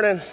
Hey, morning.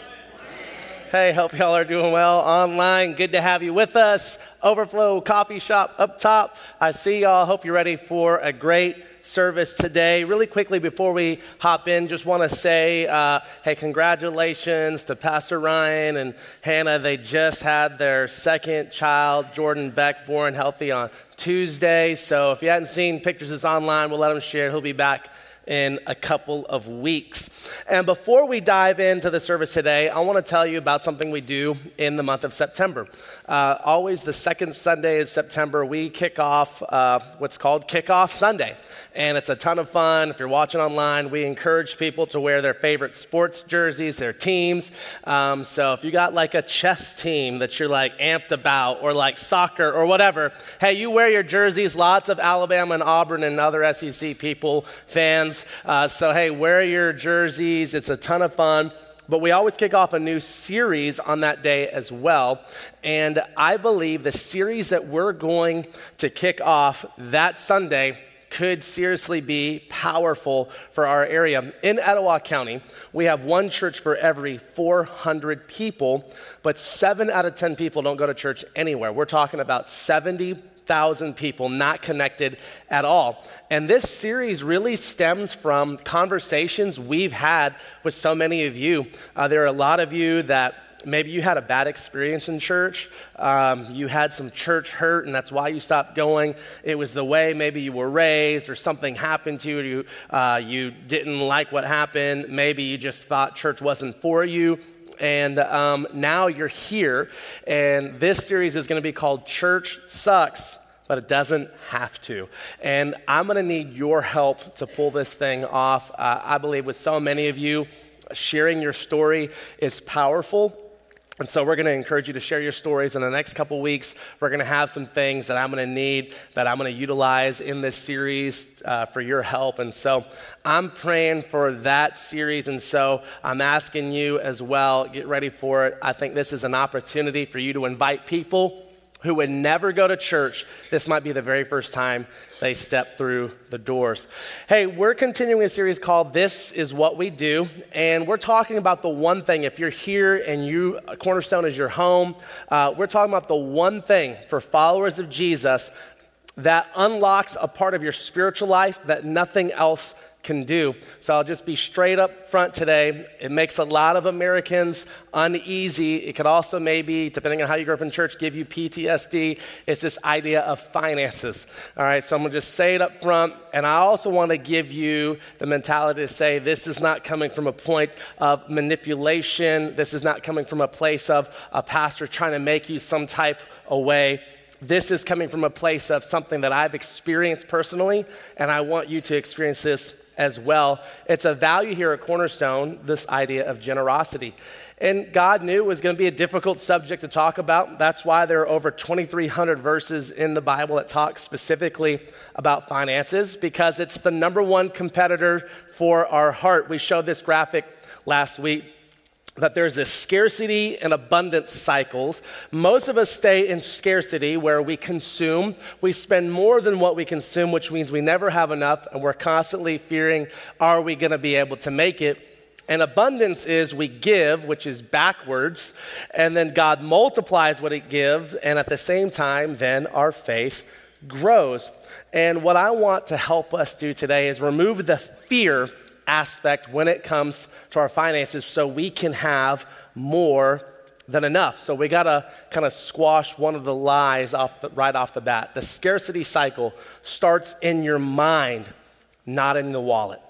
Hey, hope y'all are doing well online. Good to have you with us. Overflow Coffee Shop up top. I see y'all. Hope you're ready for a great service today. Really quickly before we hop in, just want to say, uh, hey, congratulations to Pastor Ryan and Hannah. They just had their second child, Jordan Beck, born healthy on Tuesday. So if you hadn't seen pictures, it's online. We'll let him share. He'll be back in a couple of weeks. And before we dive into the service today, I want to tell you about something we do in the month of September. Uh, always the second Sunday in September, we kick off uh, what's called Kickoff Sunday. And it's a ton of fun. If you're watching online, we encourage people to wear their favorite sports jerseys, their teams. Um, so if you got like a chess team that you're like amped about, or like soccer or whatever, hey, you wear your jerseys. Lots of Alabama and Auburn and other SEC people, fans. Uh, so hey, wear your It's a ton of fun but we always kick off a new series on that day as well. And I believe the series that we're going to kick off that Sunday could seriously be powerful for our area. In Etowah County, we have one church for every 400 people, but seven out of 10 people don't go to church anywhere. We're talking about 70 thousand people not connected at all. And this series really stems from conversations we've had with so many of you. Uh, there are a lot of you that maybe you had a bad experience in church. Um, you had some church hurt, and that's why you stopped going. It was the way maybe you were raised, or something happened to you. Uh, you didn't like what happened. Maybe you just thought church wasn't for you and um, now you're here. And this series is going to be called Church Sucks, but it doesn't have to. And I'm going to need your help to pull this thing off. Uh, I believe with so many of you, sharing your story is powerful. And so we're going to encourage you to share your stories. In the next couple weeks, we're going to have some things that I'm going to need, that I'm going to utilize in this series uh, for your help. And so I'm praying for that series. And so I'm asking you as well, get ready for it. I think this is an opportunity for you to invite people who would never go to church, this might be the very first time they step through the doors. Hey, we're continuing a series called This Is What We Do, and we're talking about the one thing. If you're here and you, Cornerstone is your home, uh, we're talking about the one thing for followers of Jesus that unlocks a part of your spiritual life that nothing else can do. So I'll just be straight up front today. It makes a lot of Americans uneasy. It could also maybe, depending on how you grew up in church, give you PTSD. It's this idea of finances. All right, so I'm gonna just say it up front. And I also wanna give you the mentality to say this is not coming from a point of manipulation. This is not coming from a place of a pastor trying to make you some type of way this is coming from a place of something that I've experienced personally, and I want you to experience this as well. It's a value here at Cornerstone, this idea of generosity. And God knew it was going to be a difficult subject to talk about. That's why there are over 2,300 verses in the Bible that talk specifically about finances, because it's the number one competitor for our heart. We showed this graphic last week that there's this scarcity and abundance cycles. Most of us stay in scarcity where we consume. We spend more than what we consume, which means we never have enough, and we're constantly fearing, are we going to be able to make it? And abundance is we give, which is backwards, and then God multiplies what it gives, and at the same time, then our faith grows. And what I want to help us do today is remove the fear aspect when it comes to our finances so we can have more than enough. So we got to kind of squash one of the lies off the, right off the bat. The scarcity cycle starts in your mind, not in the wallet.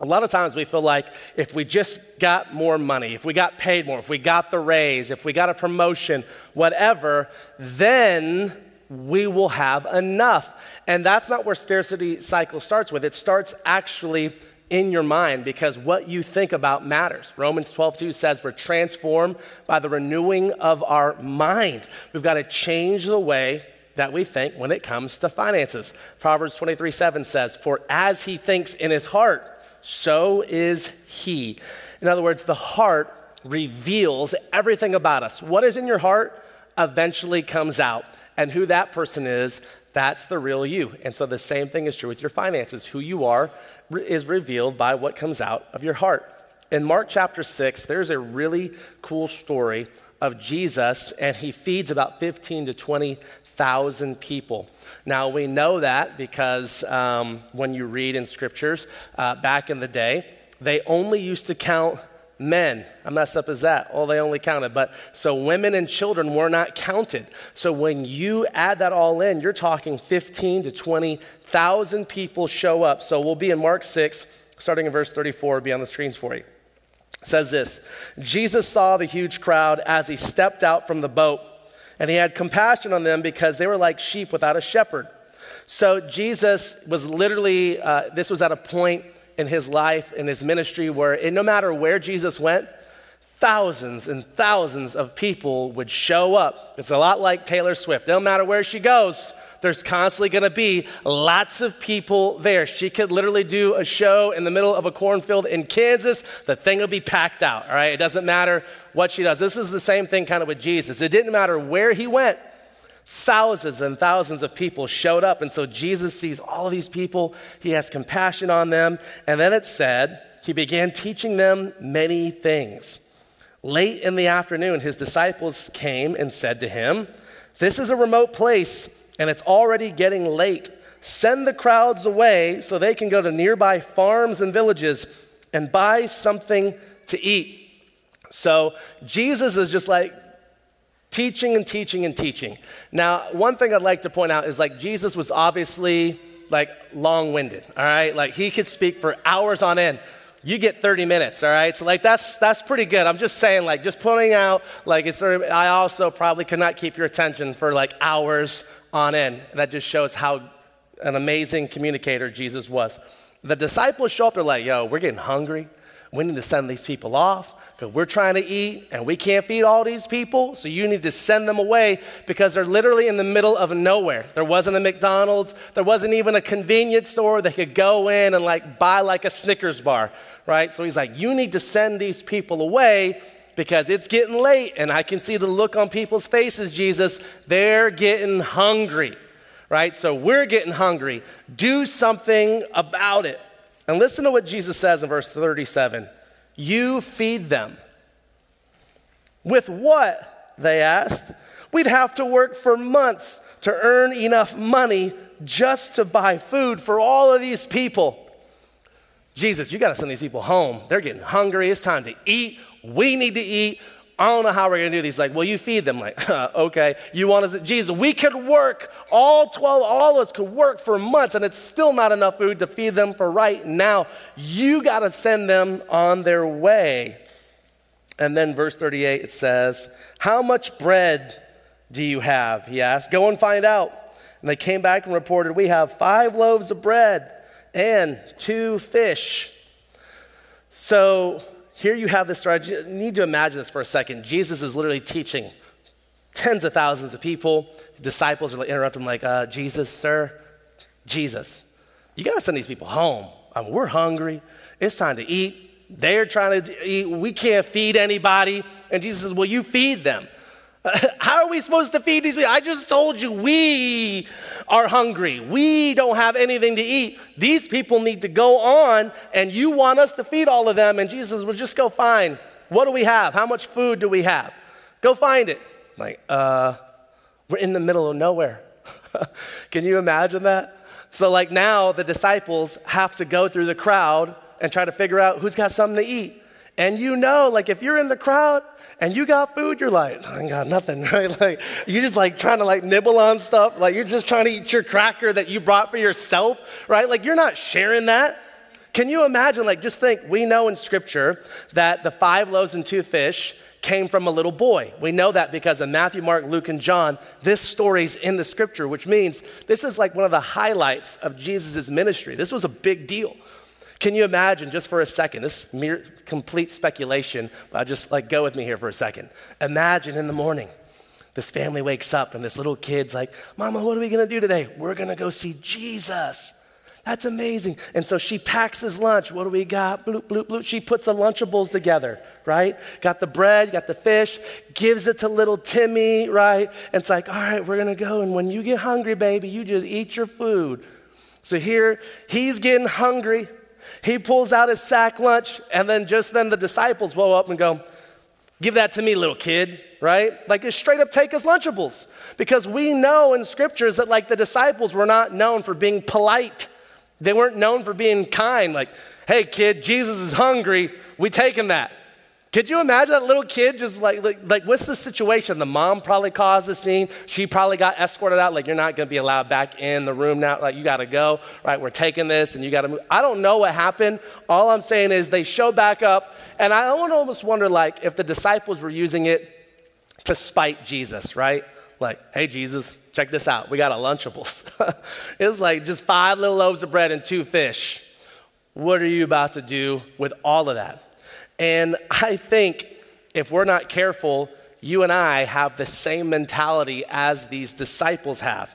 A lot of times we feel like if we just got more money, if we got paid more, if we got the raise, if we got a promotion, whatever, then we will have enough. And that's not where scarcity cycle starts with. It starts actually in your mind because what you think about matters. Romans 12, 2 says we're transformed by the renewing of our mind. We've got to change the way that we think when it comes to finances. Proverbs 23, 7 says, For as he thinks in his heart, so is he. In other words, the heart reveals everything about us. What is in your heart eventually comes out. And who that person is, that's the real you. And so the same thing is true with your finances. Who you are is revealed by what comes out of your heart. in Mark chapter 6, there's a really cool story of Jesus, and he feeds about 15 to 20,000 people. Now, we know that because um, when you read in scriptures uh, back in the day, they only used to count men. How messed up as that? Oh, they only counted. But so women and children were not counted. So when you add that all in, you're talking 15 to 20,000 people show up. So we'll be in Mark 6, starting in verse 34, be on the screens for you. It says this Jesus saw the huge crowd as he stepped out from the boat, and he had compassion on them because they were like sheep without a shepherd. So Jesus was literally, uh, this was at a point in his life, in his ministry, where no matter where Jesus went, thousands and thousands of people would show up. It's a lot like Taylor Swift. No matter where she goes, there's constantly going to be lots of people there. She could literally do a show in the middle of a cornfield in Kansas. The thing will be packed out, all right? It doesn't matter what she does. This is the same thing kind of with Jesus. It didn't matter where he went, thousands and thousands of people showed up. And so Jesus sees all these people, he has compassion on them. And then it said, he began teaching them many things. Late in the afternoon, his disciples came and said to him, This is a remote place, and it's already getting late. Send the crowds away so they can go to nearby farms and villages and buy something to eat. So Jesus is just like, teaching and teaching and teaching. Now, one thing I'd like to point out is like Jesus was obviously like long winded, all right? Like he could speak for hours on end. You get 30 minutes, all right? So like that's that's pretty good. I'm just saying, like, just pointing out, like it's I also probably could not keep your attention for like hours on end. That just shows how an amazing communicator Jesus was. The disciples show up, they're like, yo, we're getting hungry. We need to send these people off because we're trying to eat and we can't feed all these people. So you need to send them away because they're literally in the middle of nowhere. There wasn't a McDonald's, there wasn't even a convenience store they could go in and like buy like a Snickers bar, right? So he's like, you need to send these people away because it's getting late and I can see the look on people's faces, Jesus. They're getting hungry, right? So we're getting hungry. Do something about it. And listen to what Jesus says in verse 37 You feed them. With what? They asked. We'd have to work for months to earn enough money just to buy food for all of these people. Jesus, you got to send these people home. They're getting hungry. It's time to eat. We need to eat. I don't know how we're going to do these. Like, well, you feed them. Like, uh, okay. You want us, Jesus, we could work, all 12, all of us could work for months, and it's still not enough food to feed them for right now. You got to send them on their way. And then, verse 38, it says, How much bread do you have? He asked. Go and find out. And they came back and reported, We have five loaves of bread and two fish. So, here you have this story. Need to imagine this for a second. Jesus is literally teaching tens of thousands of people. Disciples are like, interrupt him, like, uh, Jesus, sir, Jesus, you got to send these people home. I mean, we're hungry. It's time to eat. They're trying to eat. We can't feed anybody. And Jesus says, Well, you feed them. How are we supposed to feed these people? I just told you we are hungry. We don't have anything to eat. These people need to go on, and you want us to feed all of them. And Jesus Well, just go find. What do we have? How much food do we have? Go find it. Like, uh, we're in the middle of nowhere. Can you imagine that? So, like, now the disciples have to go through the crowd and try to figure out who's got something to eat. And you know, like, if you're in the crowd, and you got food, you're like, I ain't got nothing, right? Like, you're just like trying to like nibble on stuff. Like, you're just trying to eat your cracker that you brought for yourself, right? Like, you're not sharing that. Can you imagine? Like, just think, we know in scripture that the five loaves and two fish came from a little boy. We know that because in Matthew, Mark, Luke, and John, this story's in the scripture, which means this is like one of the highlights of Jesus' ministry. This was a big deal. Can you imagine just for a second, this mere complete speculation, but I just like go with me here for a second. Imagine in the morning, this family wakes up and this little kid's like, Mama, what are we gonna do today? We're gonna go see Jesus. That's amazing. And so she packs his lunch. What do we got? Bloop, bloop, bloop. She puts the Lunchables together, right? Got the bread, got the fish, gives it to little Timmy, right? And it's like, all right, we're gonna go. And when you get hungry, baby, you just eat your food. So here, he's getting hungry. He pulls out his sack lunch, and then just then the disciples blow up and go, Give that to me, little kid, right? Like, just straight up take his Lunchables. Because we know in scriptures that, like, the disciples were not known for being polite, they weren't known for being kind. Like, hey, kid, Jesus is hungry. We taking that. Could you imagine that little kid just like, like, like, what's the situation? The mom probably caused the scene. She probably got escorted out. Like, you're not going to be allowed back in the room now. Like, you got to go, right? We're taking this and you got to move. I don't know what happened. All I'm saying is they show back up. And I almost wonder, like, if the disciples were using it to spite Jesus, right? Like, hey, Jesus, check this out. We got a Lunchables. it's like just five little loaves of bread and two fish. What are you about to do with all of that? And I think if we're not careful, you and I have the same mentality as these disciples have.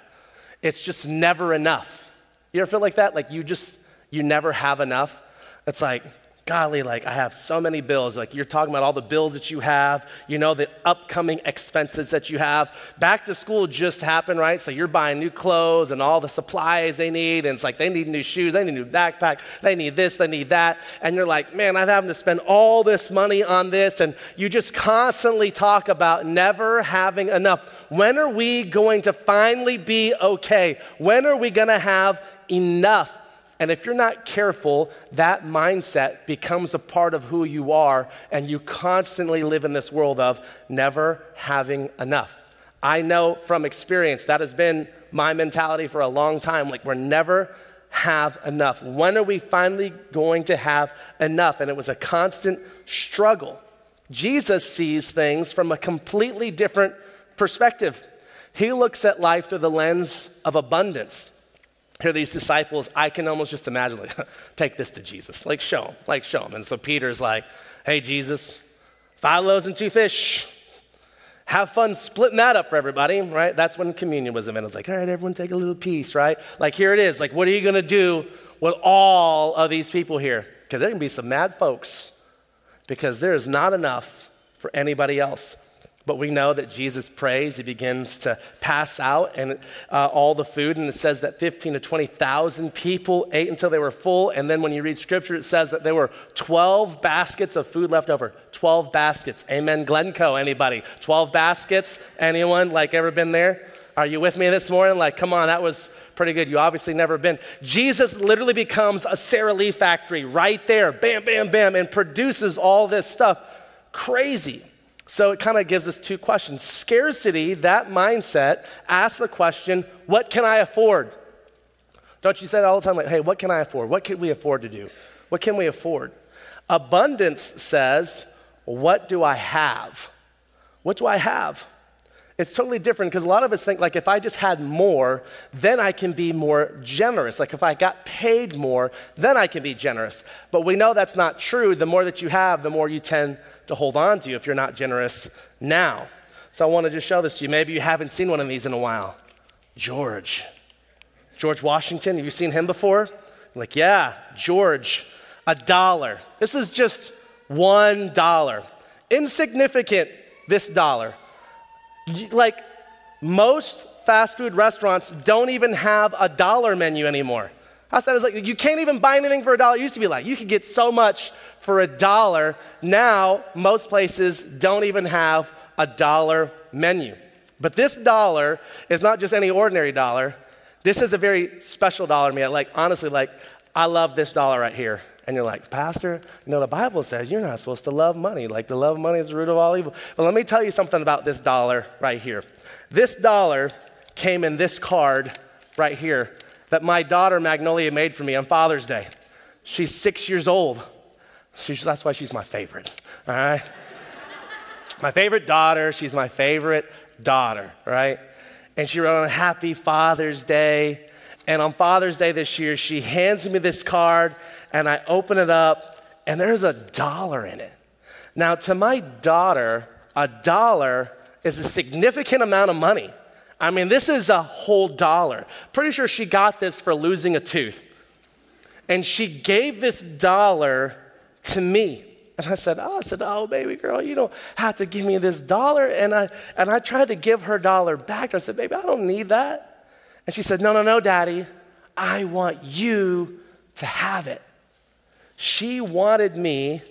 It's just never enough. You ever feel like that? Like you just, you never have enough? It's like, golly, like I have so many bills. Like you're talking about all the bills that you have, you know, the upcoming expenses that you have. Back to school just happened, right? So you're buying new clothes and all the supplies they need. And it's like they need new shoes, they need a new backpack, they need this, they need that. And you're like, man, I'm having to spend all this money on this. And you just constantly talk about never having enough. When are we going to finally be okay? When are we going to have enough? And if you're not careful, that mindset becomes a part of who you are, and you constantly live in this world of never having enough. I know from experience that has been my mentality for a long time. Like, we're never have enough. When are we finally going to have enough? And it was a constant struggle. Jesus sees things from a completely different perspective. He looks at life through the lens of abundance here these disciples i can almost just imagine like take this to jesus. Like show him like show him and so peter's like hey jesus five loaves and two fish. Have fun splitting that up for everybody right? That's when communion was invented. It's like all right everyone take a little piece right? Like here it is. Like what are you going to do with all of these people here? Because there can be some mad folks because there is not enough for anybody else but we know that Jesus prays. He begins to pass out and uh, all the food. And it says that 15 to 20,000 people ate until they were full. And then when you read scripture, it says that there were 12 baskets of food left over. 12 baskets. Amen. Glencoe, anybody? 12 baskets? Anyone like ever been there? Are you with me this morning? Like, come on, that was pretty good. You obviously never been. Jesus literally becomes a Sara Lee factory right there. Bam, bam, bam, and produces all this stuff. Crazy. So it kind of gives us two questions. Scarcity, that mindset, asks the question, what can I afford? Don't you say that all the time? Like, hey, what can I afford? What can we afford to do? What can we afford? Abundance says, what do I have? What do I have? It's totally different because a lot of us think like if I just had more, then I can be more generous. Like if I got paid more, then I can be generous. But we know that's not true. The more that you have, the more you tend to hold on to if you're not generous now. So I want to just show this to you. Maybe you haven't seen one of these in a while. George. George Washington, have you seen him before? like, yeah, George, a dollar. This is just one dollar. Insignificant, this dollar. Like, most fast food restaurants don't even have a dollar menu anymore. I said, it's like, you can't even buy anything for a dollar. It used to be like, you could get so much for a dollar. Now, most places don't even have a dollar menu. But this dollar is not just any ordinary dollar. This is a very special dollar to me. Like, honestly, like, I love this dollar right here. And you're like, Pastor, you know, the Bible says you're not supposed to love money. Like, the love of money is the root of all evil. But let me tell you something about this dollar right here. This dollar came in this card right here that my daughter Magnolia made for me on Father's Day. She's six years old. She's, that's why she's my favorite, all right? my favorite daughter. She's my favorite daughter, right? And she wrote on Happy Father's Day. And on Father's Day this year, she hands me this card, and I open it up, and there's a dollar in it. Now, to my daughter, a dollar is a significant amount of money. I mean, this is a whole dollar. Pretty sure she got this for losing a tooth. And she gave this dollar to me. And I said, Oh, I said, Oh, baby girl, you don't have to give me this dollar. And I and I tried to give her dollar back. I said, Baby, I don't need that. And she said, No, no, no, daddy. I want you to have it. She wanted me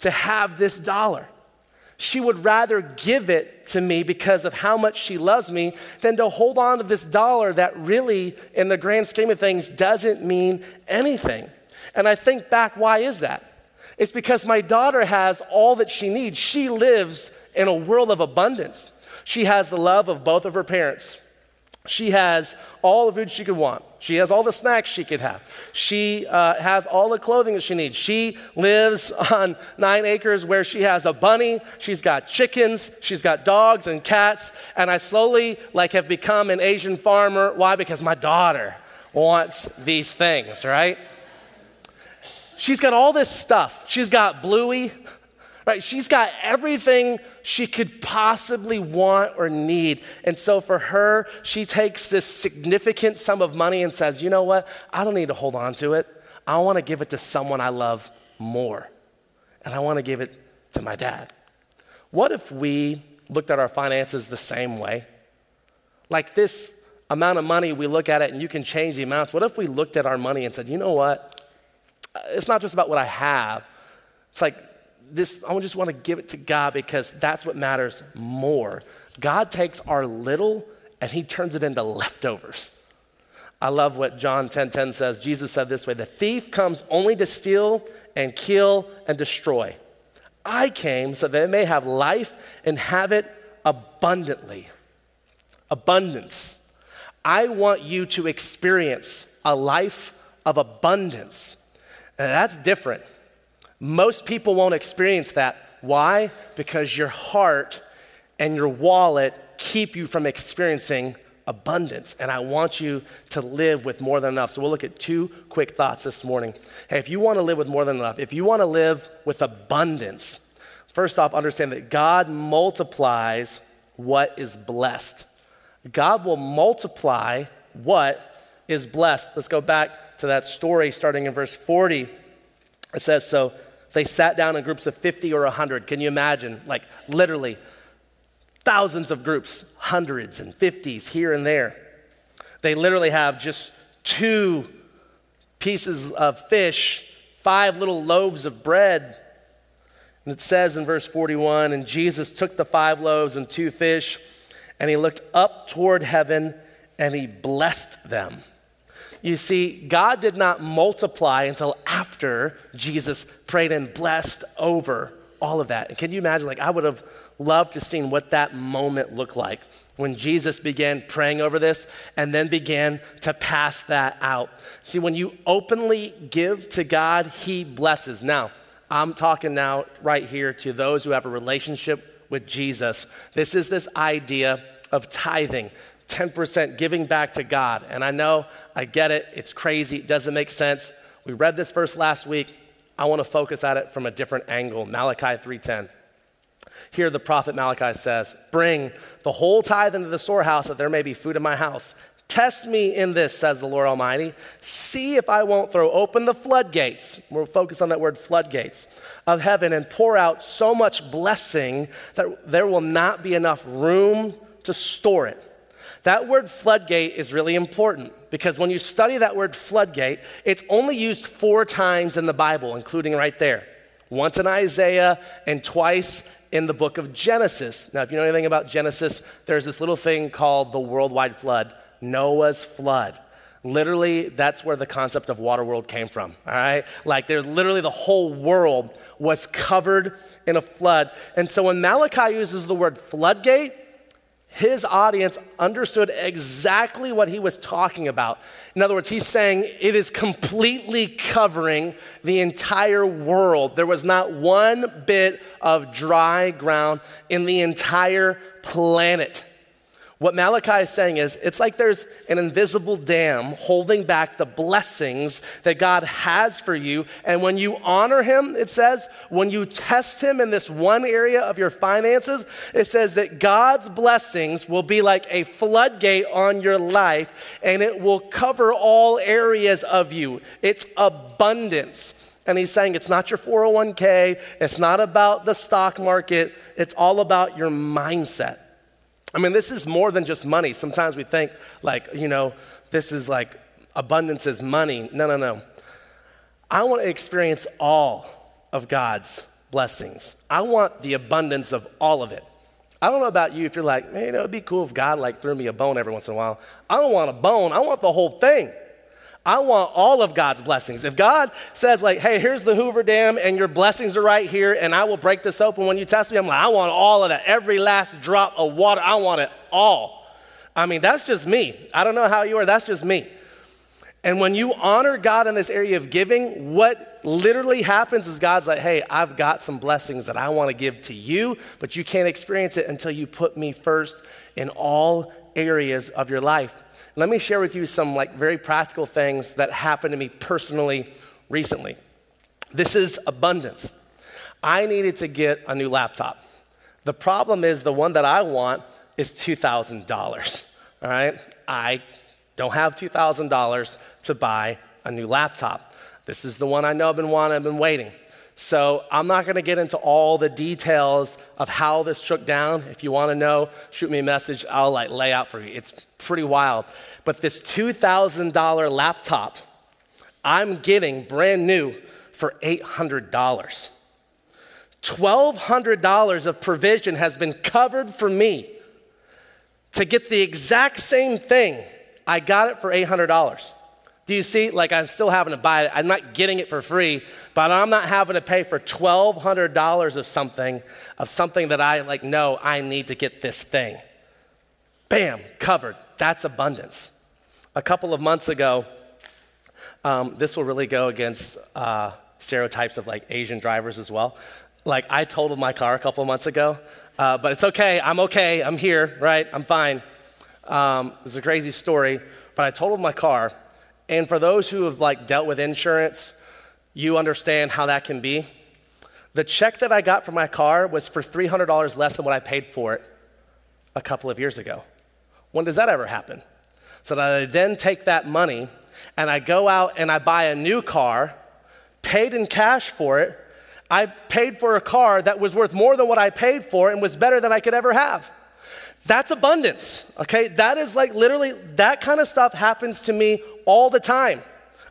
to have this dollar. She would rather give it to me because of how much she loves me than to hold on to this dollar that really, in the grand scheme of things, doesn't mean anything. And I think back, why is that? It's because my daughter has all that she needs. She lives in a world of abundance. She has the love of both of her parents. She has all the food she could want. She has all the snacks she could have. She uh, has all the clothing that she needs. She lives on nine acres where she has a bunny. She's got chickens. She's got dogs and cats. And I slowly like have become an Asian farmer. Why? Because my daughter wants these things, right? She's got all this stuff. She's got Bluey, right? She's got everything she could possibly want or need. And so for her, she takes this significant sum of money and says, you know what? I don't need to hold on to it. I want to give it to someone I love more. And I want to give it to my dad. What if we looked at our finances the same way? Like this amount of money, we look at it and you can change the amounts. What if we looked at our money and said, you know what? It's not just about what I have. It's like this, I just want to give it to God because that's what matters more. God takes our little and he turns it into leftovers. I love what John 10:10 10, 10 says. Jesus said this way, "The thief comes only to steal and kill and destroy. I came so that they may have life and have it abundantly." Abundance. I want you to experience a life of abundance. And that's different. Most people won't experience that. Why? Because your heart and your wallet keep you from experiencing abundance. And I want you to live with more than enough. So we'll look at two quick thoughts this morning. Hey, if you want to live with more than enough, if you want to live with abundance, first off, understand that God multiplies what is blessed. God will multiply what is blessed. Let's go back to that story starting in verse 40. It says, So they sat down in groups of 50 or 100. Can you imagine? Like literally thousands of groups, hundreds and 50s here and there. They literally have just two pieces of fish, five little loaves of bread. And it says in verse 41 And Jesus took the five loaves and two fish, and he looked up toward heaven and he blessed them. You see, God did not multiply until after Jesus prayed and blessed over all of that. And can you imagine? Like, I would have loved to seen what that moment looked like when Jesus began praying over this and then began to pass that out. See, when you openly give to God, He blesses. Now, I'm talking now right here to those who have a relationship with Jesus. This is this idea of tithing. 10% giving back to God. And I know, I get it, it's crazy, it doesn't make sense. We read this verse last week. I want to focus at it from a different angle. Malachi 3:10. Here the prophet Malachi says, "Bring the whole tithe into the storehouse that there may be food in my house. Test me in this, says the Lord Almighty. See if I won't throw open the floodgates. We're focused on that word floodgates of heaven and pour out so much blessing that there will not be enough room to store it. That word floodgate is really important because when you study that word floodgate, it's only used four times in the Bible, including right there. Once in Isaiah and twice in the book of Genesis. Now, if you know anything about Genesis, there's this little thing called the worldwide flood, Noah's flood. Literally, that's where the concept of water world came from, all right? Like, there's literally the whole world was covered in a flood. And so when Malachi uses the word floodgate, his audience understood exactly what he was talking about. In other words, he's saying it is completely covering the entire world. There was not one bit of dry ground in the entire planet. What Malachi is saying is it's like there's an invisible dam holding back the blessings that God has for you. And when you honor Him, it says, when you test Him in this one area of your finances, it says that God's blessings will be like a floodgate on your life and it will cover all areas of you. It's abundance. And he's saying it's not your 401k, it's not about the stock market, it's all about your mindset. I mean, this is more than just money. Sometimes we think, like, you know, this is like abundance is money. No, no, no. I want to experience all of God's blessings. I want the abundance of all of it. I don't know about you if you're like, man, it would be cool if God like threw me a bone every once in a while. I don't want a bone. I want the whole thing. I want all of God's blessings. If God says, like, hey, here's the Hoover Dam and your blessings are right here and I will break this open when you test me, I'm like, I want all of that. Every last drop of water, I want it all. I mean, that's just me. I don't know how you are, that's just me. And when you honor God in this area of giving, what literally happens is God's like, hey, I've got some blessings that I want to give to you, but you can't experience it until you put me first in all areas of your life. Let me share with you some like very practical things that happened to me personally recently. This is abundance. I needed to get a new laptop. The problem is the one that I want is $2,000. All right? I don't have $2,000 to buy a new laptop. This is the one I know I've been wanting, I've been waiting. So I'm not going to get into all the details of how this shook down. If you want to know, shoot me a message. I'll like lay out for you. It's pretty wild. But this $2,000 laptop, I'm getting brand new for $800. $1,200 of provision has been covered for me to get the exact same thing. I got it for $800. Do you see? Like, I'm still having to buy it. I'm not getting it for free, but I'm not having to pay for $1,200 of something, of something that I like, no, I need to get this thing. Bam, covered. That's abundance. A couple of months ago, um, this will really go against uh, stereotypes of like Asian drivers as well. Like, I totaled my car a couple of months ago, uh, but it's okay. I'm okay. I'm here, right? I'm fine. Um, it's a crazy story, but I totaled my car and for those who have like dealt with insurance, you understand how that can be. The check that I got for my car was for $300 less than what I paid for it a couple of years ago. When does that ever happen? So that I then take that money and I go out and I buy a new car, paid in cash for it. I paid for a car that was worth more than what I paid for and was better than I could ever have. That's abundance, okay? That is like literally, that kind of stuff happens to me all the time.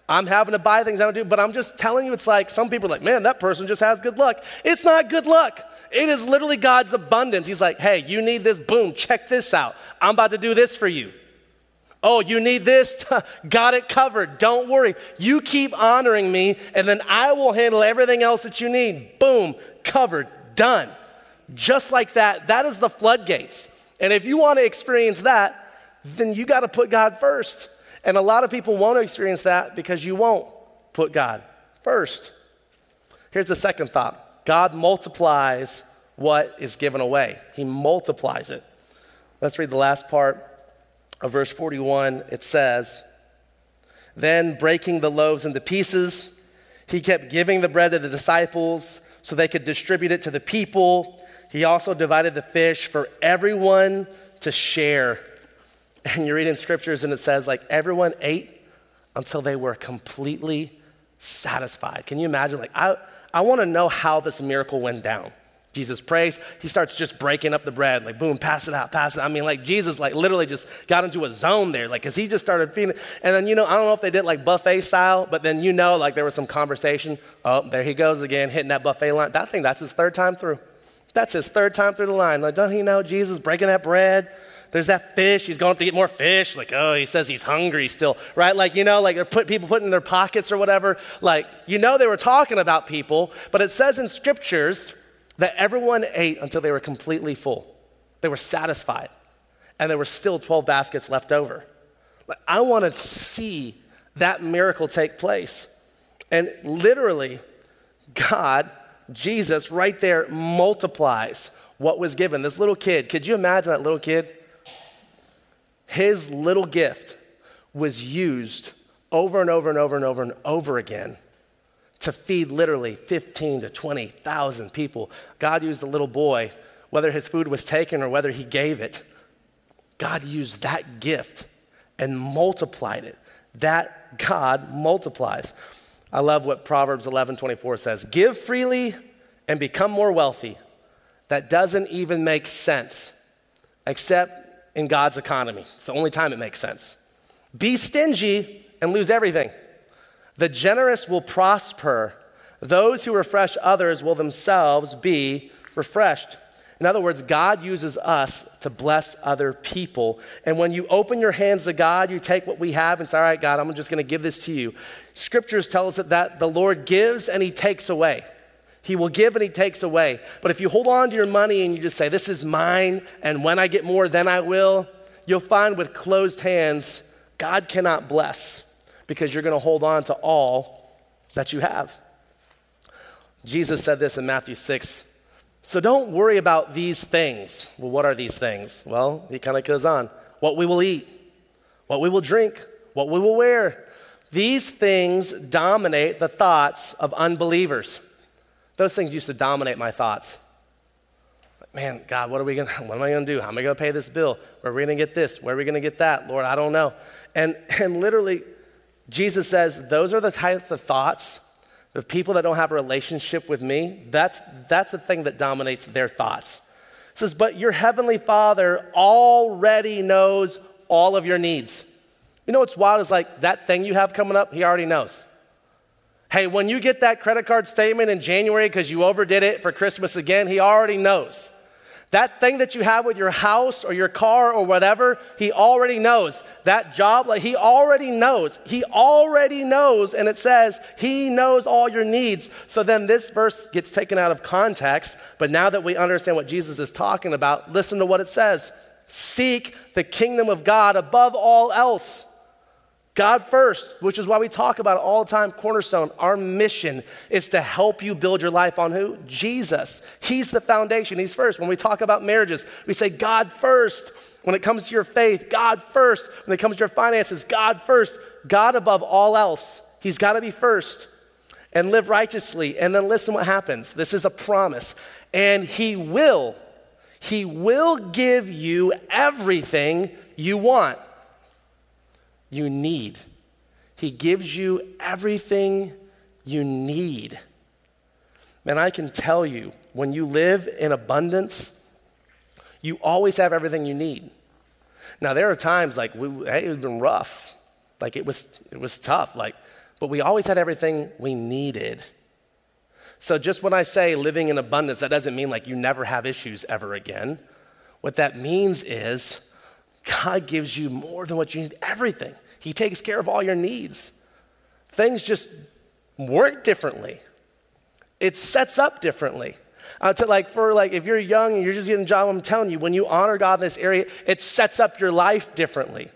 I'm having to buy things I don't do, but I'm just telling you, it's like some people are like, man, that person just has good luck. It's not good luck. It is literally God's abundance. He's like, hey, you need this, boom, check this out. I'm about to do this for you. Oh, you need this? Got it covered. Don't worry. You keep honoring me, and then I will handle everything else that you need. Boom, covered, done. Just like that, that is the floodgates. And if you want to experience that, then you got to put God first. And a lot of people won't experience that because you won't put God first. Here's the second thought God multiplies what is given away, He multiplies it. Let's read the last part of verse 41. It says, Then breaking the loaves into pieces, he kept giving the bread to the disciples so they could distribute it to the people. He also divided the fish for everyone to share and you read in scriptures and it says, like, everyone ate until they were completely satisfied. Can you imagine? Like, I, I want to know how this miracle went down. Jesus prays, he starts just breaking up the bread, like, boom, pass it out, pass it. I mean, like, Jesus, like, literally just got into a zone there, like, because he just started feeding. And then, you know, I don't know if they did like buffet style, but then, you know, like, there was some conversation. Oh, there he goes again, hitting that buffet line. That thing, that's his third time through. That's his third time through the line. Like, doesn't he know Jesus breaking that bread? There's that fish. He's going to get more fish. Like, oh, he says he's hungry still, right? Like, you know, like they're put, people put in their pockets or whatever. Like, you know, they were talking about people, but it says in scriptures that everyone ate until they were completely full. They were satisfied, and there were still 12 baskets left over. Like, I want to see that miracle take place. And literally, God, Jesus, right there multiplies what was given. This little kid, could you imagine that little kid? His little gift was used over and over and over and over and over again to feed literally 15 to 20,000 people. God used a little boy, whether his food was taken or whether he gave it. God used that gift and multiplied it. That God multiplies. I love what Proverbs 11:24 says Give freely and become more wealthy. That doesn't even make sense, except in God's economy. It's the only time it makes sense. Be stingy and lose everything. The generous will prosper. Those who refresh others will themselves be refreshed. In other words, God uses us to bless other people. And when you open your hands to God, you take what we have and say, All right, God, I'm just going to give this to you. Scriptures tell us that the Lord gives and he takes away. He will give and he takes away. But if you hold on to your money and you just say, This is mine, and when I get more, then I will, you'll find with closed hands, God cannot bless because you're going to hold on to all that you have. Jesus said this in Matthew 6 so don't worry about these things. Well, what are these things? Well, he kind of goes on what we will eat, what we will drink, what we will wear. These things dominate the thoughts of unbelievers. Those things used to dominate my thoughts. Man, God, what are we gonna, what am I gonna do? How am I gonna pay this bill? Where are we gonna get this? Where are we gonna get that? Lord, I don't know. And, and literally, Jesus says, those are the type of thoughts of people that don't have a relationship with me, that's, that's the thing that dominates their thoughts. It says, But your heavenly Father already knows all of your needs. You know what's wild is like that thing you have coming up, He already knows. Hey, when you get that credit card statement in January because you overdid it for Christmas again, He already knows. That thing that you have with your house or your car or whatever, he already knows. That job, like he already knows. He already knows. And it says he knows all your needs. So then this verse gets taken out of context. But now that we understand what Jesus is talking about, listen to what it says Seek the kingdom of God above all else. God first, which is why we talk about it all the time, Cornerstone. Our mission is to help you build your life on who? Jesus. He's the foundation. He's first. When we talk about marriages, we say God first. When it comes to your faith, God first. When it comes to your finances, God first. God above all else. He's got to be first. And live righteously. And then listen what happens. This is a promise. And He will, He will give you everything you want you need. He gives you everything you need. Man, I can tell you, when you live in abundance, you always have everything you need. Now, there are times like, we, hey, it's been rough. Like, it was, it was tough. Like, but we always had everything we needed. So, just when I say living in abundance, that doesn't mean like you never have issues ever again. What that means is God gives you more than what you need, everything. He takes care of all your needs. Things just work differently. It sets up differently. Uh, to like for like if you're young and you're just getting a job, I'm telling you, when you honor God in this area, it sets up your life differently.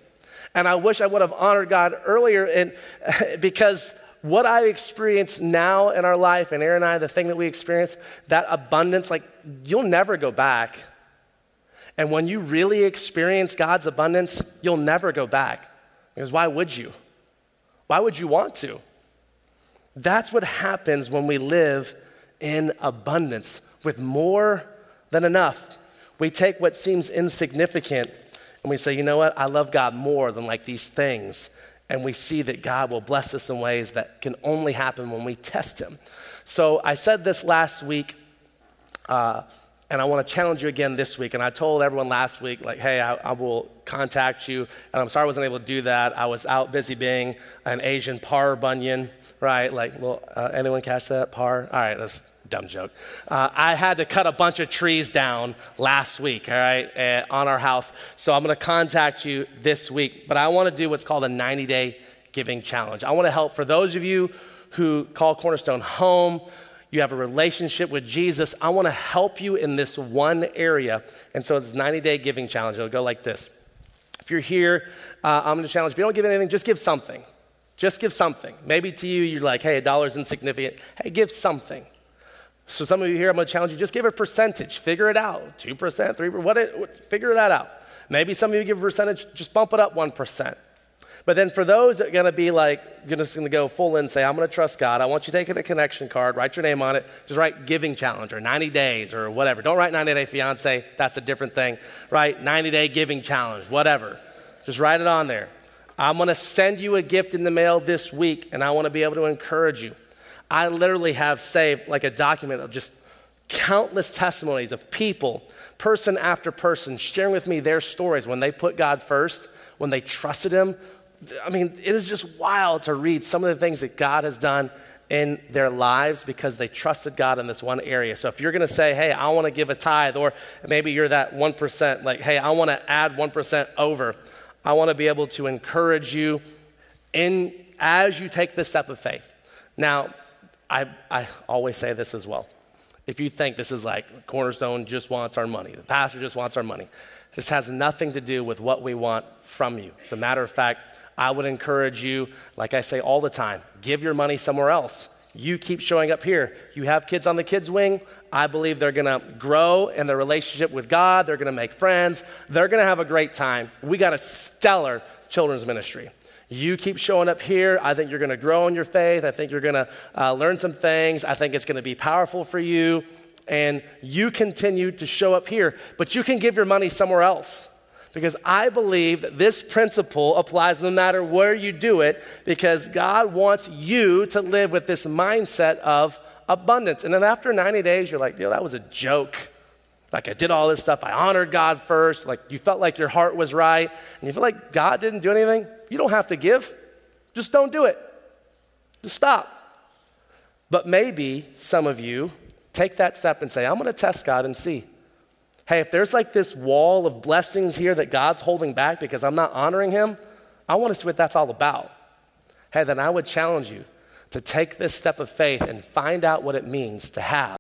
And I wish I would have honored God earlier, and because what I experience now in our life, and Aaron and I, the thing that we experience, that abundance, like you'll never go back. And when you really experience God's abundance, you'll never go back. Because why would you? Why would you want to? That's what happens when we live in abundance with more than enough. We take what seems insignificant and we say, you know what? I love God more than like these things. And we see that God will bless us in ways that can only happen when we test Him. So I said this last week. Uh, and I want to challenge you again this week. And I told everyone last week, like, hey, I, I, will contact you. And I'm sorry I wasn't able to do that. I was out busy being an Asian par Bunyan, right? Like, well, uh, anyone catch that par? All right, that's dumb joke. Uh, I had to cut a bunch of trees down last week, all right, uh, on our house. So I'm going to contact you this week. But I want to do what's called a 90 day giving challenge. I want to help for those of you who call Cornerstone home you have a relationship with Jesus. I want to help you in this one area. And so it's 90 day giving challenge. It'll go like this. If you're here, uh, I'm going to challenge. If you don't give anything, just give something. Just give something. Maybe to you, you're like, hey, a dollar's insignificant. Hey, give something. So some of you here, I'm going to challenge you. Just give a percentage. Figure it out. Two percent, three. What? It, figure that out. Maybe some of you give a percentage. Just bump it up one percent. But then for those that are going to be like, you're just going to go full in and say, I'm going to trust God. I want you to take a connection card, write your name on it, just write giving challenge or 90 days or whatever. Don't write 90 day fiance. That's a different thing. Write 90 day giving challenge, whatever. Just write it on there. I'm going to send you a gift in the mail this week and I want to be able to encourage you. I literally have saved like a document of just countless testimonies of people, person after person, sharing with me their stories when they put God first, when they trusted Him, I mean, it is just wild to read some of the things that God has done in their lives because they trusted God in this one area. So if you're going to say, hey, I want to give a tithe, or maybe you're that 1%, like, hey, I want to add 1% over, I want to be able to encourage you in as you take this step of faith. Now, I, I always say this as well. If you think this is like Cornerstone just wants our money, the pastor just wants our money, this has nothing to do with what we want from you. As a matter of fact, I would encourage you, like I say all the time, give your money somewhere else. You keep showing up here. You have kids on the kids' wing. I believe they're going to grow in their relationship with God. They're going to make friends. They're going to have a great time. We got a stellar children's ministry. You keep showing up here. I think you're going to grow in your faith. I think you're going to uh, learn some things. I think it's going to be powerful for you. And you continue to show up here, but you can give your money somewhere else because I believe that this principle applies no matter where you do it because God wants you to live with this mindset of abundance. And then after 90 days, you're like, yo, that was a joke. Like I did all this stuff. I honored God first. Like you felt like your heart was right. And you feel like God didn't do anything. You don't have to give. Just don't do it. Just stop. But maybe some of you take that step and say, I'm going to test God and see. Hey, if there's like this wall of blessings here that God's holding back because I'm not honoring Him, I want to see what that's all about. Hey, then I would challenge you to take this step of faith and find out what it means to have